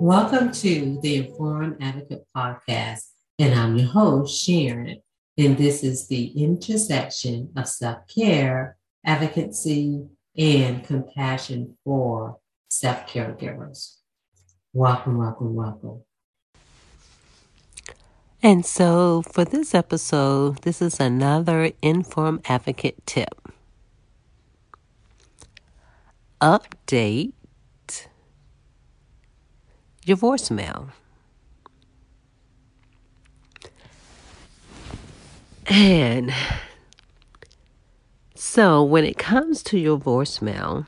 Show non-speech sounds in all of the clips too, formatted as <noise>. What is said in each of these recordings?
Welcome to the Informed Advocate Podcast, and I'm your host, Sharon. And this is the intersection of self care, advocacy, and compassion for self caregivers. Welcome, welcome, welcome. And so, for this episode, this is another Informed Advocate tip. Update your voicemail. And so when it comes to your voicemail,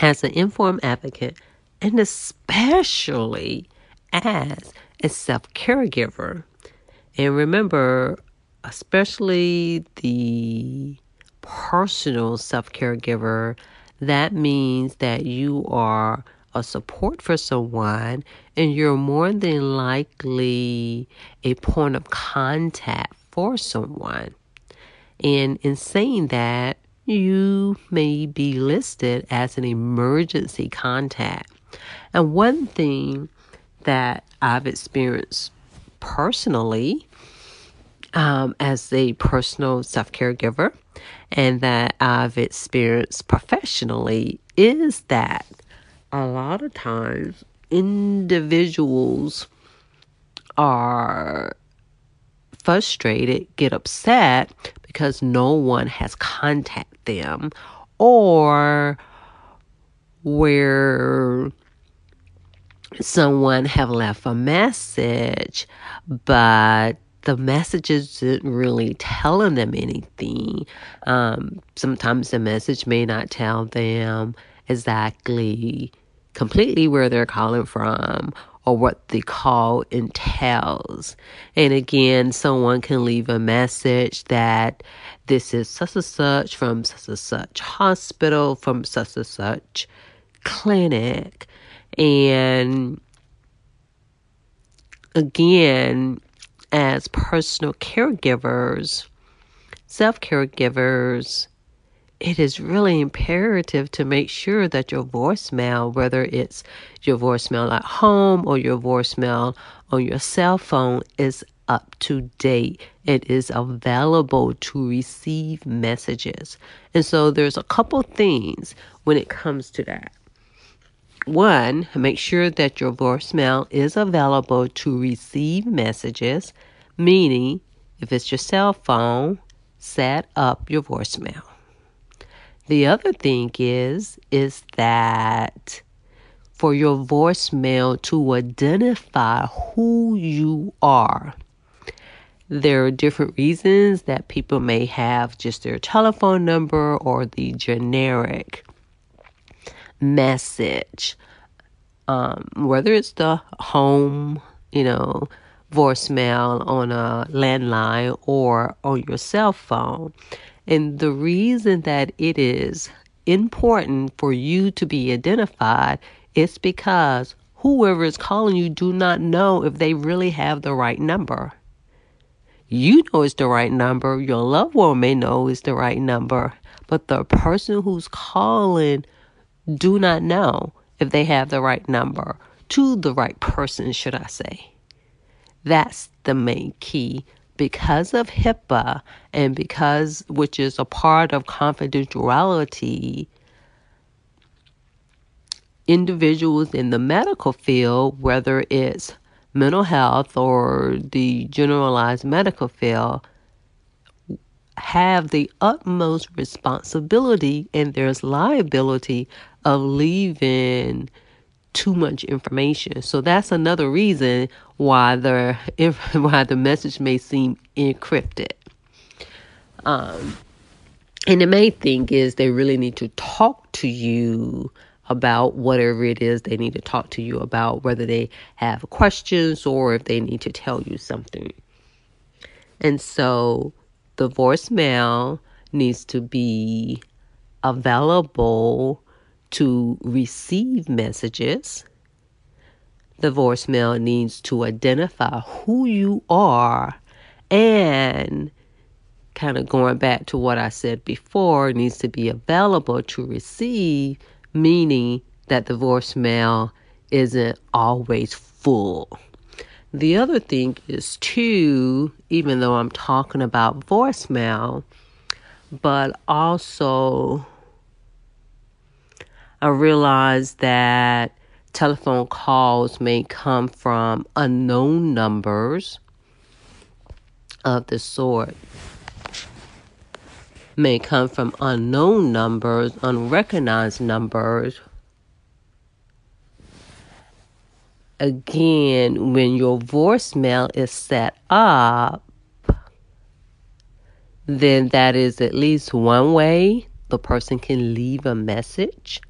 as an informed advocate, and especially as a self caregiver, and remember, especially the personal self caregiver, that means that you are a support for someone, and you're more than likely a point of contact for someone. And in saying that, you may be listed as an emergency contact. And one thing that I've experienced personally um, as a personal self caregiver and that I've experienced professionally is that a lot of times individuals are frustrated, get upset because no one has contacted them or where someone have left a message but the message isn't really telling them anything. Um, sometimes the message may not tell them exactly completely where they're calling from or what the call entails. And again, someone can leave a message that this is such and such from such and such hospital, from such and such clinic. And again, as personal caregivers, self caregivers, it is really imperative to make sure that your voicemail, whether it's your voicemail at home or your voicemail on your cell phone, is up to date. It is available to receive messages. And so there's a couple things when it comes to that. One, make sure that your voicemail is available to receive messages, meaning if it's your cell phone, set up your voicemail. The other thing is is that for your voicemail to identify who you are. There are different reasons that people may have just their telephone number or the generic message. Um, whether it's the home, you know, voicemail on a landline or on your cell phone. And the reason that it is important for you to be identified is because whoever is calling you do not know if they really have the right number. You know it's the right number. Your loved one may know it's the right number, but the person who's calling do not know if they have the right number to the right person, should I say. That's the main key because of HIPAA and because, which is a part of confidentiality, individuals in the medical field, whether it's mental health or the generalized medical field, have the utmost responsibility and there's liability of leaving too much information. So that's another reason why the <laughs> why the message may seem encrypted. Um, and the main thing is they really need to talk to you about whatever it is they need to talk to you about, whether they have questions or if they need to tell you something. And so the voicemail needs to be available to receive messages. The voicemail needs to identify who you are and kind of going back to what I said before, needs to be available to receive, meaning that the voicemail isn't always full. The other thing is, too, even though I'm talking about voicemail, but also I realize that telephone calls may come from unknown numbers of the sort may come from unknown numbers, unrecognized numbers. Again, when your voicemail is set up, then that is at least one way the person can leave a message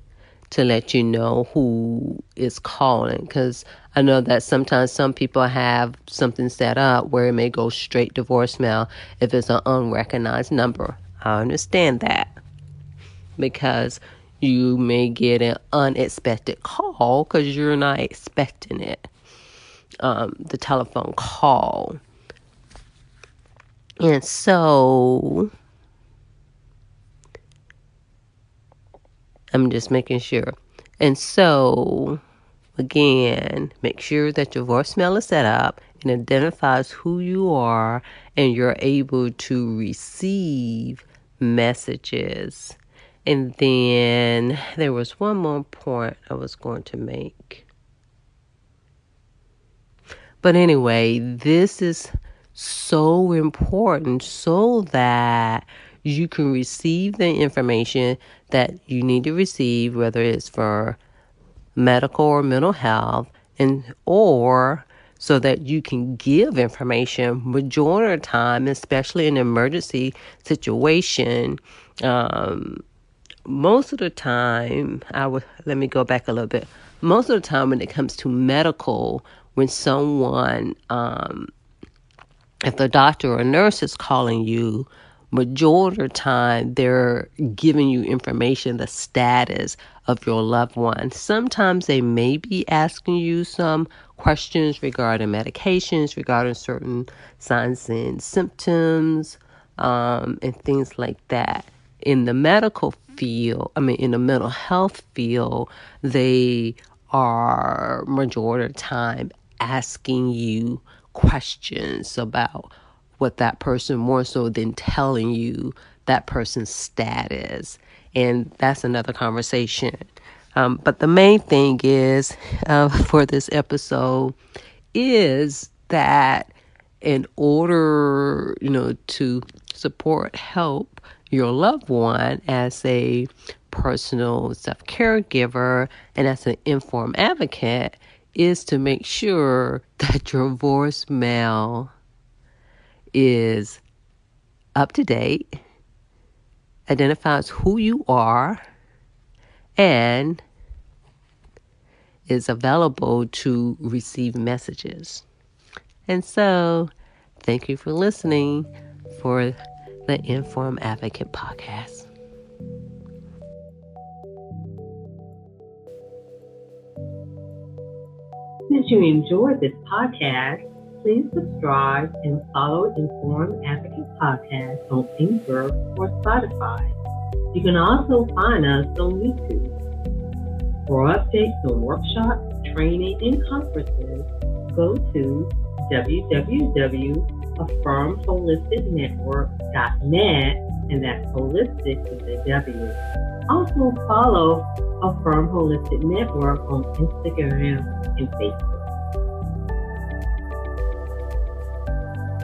to let you know who is calling. Because I know that sometimes some people have something set up where it may go straight to voicemail if it's an unrecognized number. I understand that because you may get an unexpected call because you're not expecting it. Um, the telephone call. And so I'm just making sure. And so, again, make sure that your voicemail is set up and identifies who you are, and you're able to receive messages. And then there was one more point I was going to make. But anyway, this is so important so that you can receive the information that you need to receive, whether it's for medical or mental health, and or so that you can give information majority of the time, especially in an emergency situation. Um, most of the time, I would let me go back a little bit. Most of the time, when it comes to medical, when someone, um, if the doctor or nurse is calling you majority of the time they're giving you information, the status of your loved one. Sometimes they may be asking you some questions regarding medications, regarding certain signs and symptoms, um, and things like that. In the medical field, I mean, in the mental health field, they are majority of the time asking you questions about what that person more so than telling you that person's status. And that's another conversation. Um, but the main thing is uh, <laughs> for this episode is that in order, you know, to support, help your loved one as a personal self caregiver and as an informed advocate, is to make sure <laughs> that your voicemail is up to date, identifies who you are, and is available to receive messages. And so, thank you for listening for the Inform Advocate podcast. Since you enjoyed this podcast, please subscribe and follow Informed Advocate Podcast on Anchor or Spotify. You can also find us on YouTube. For updates on workshops, training, and conferences, go to www.affirmwholisticnetwork.net, and that's holistic with a W. Also follow Affirm Wholistic Network on Instagram and Facebook.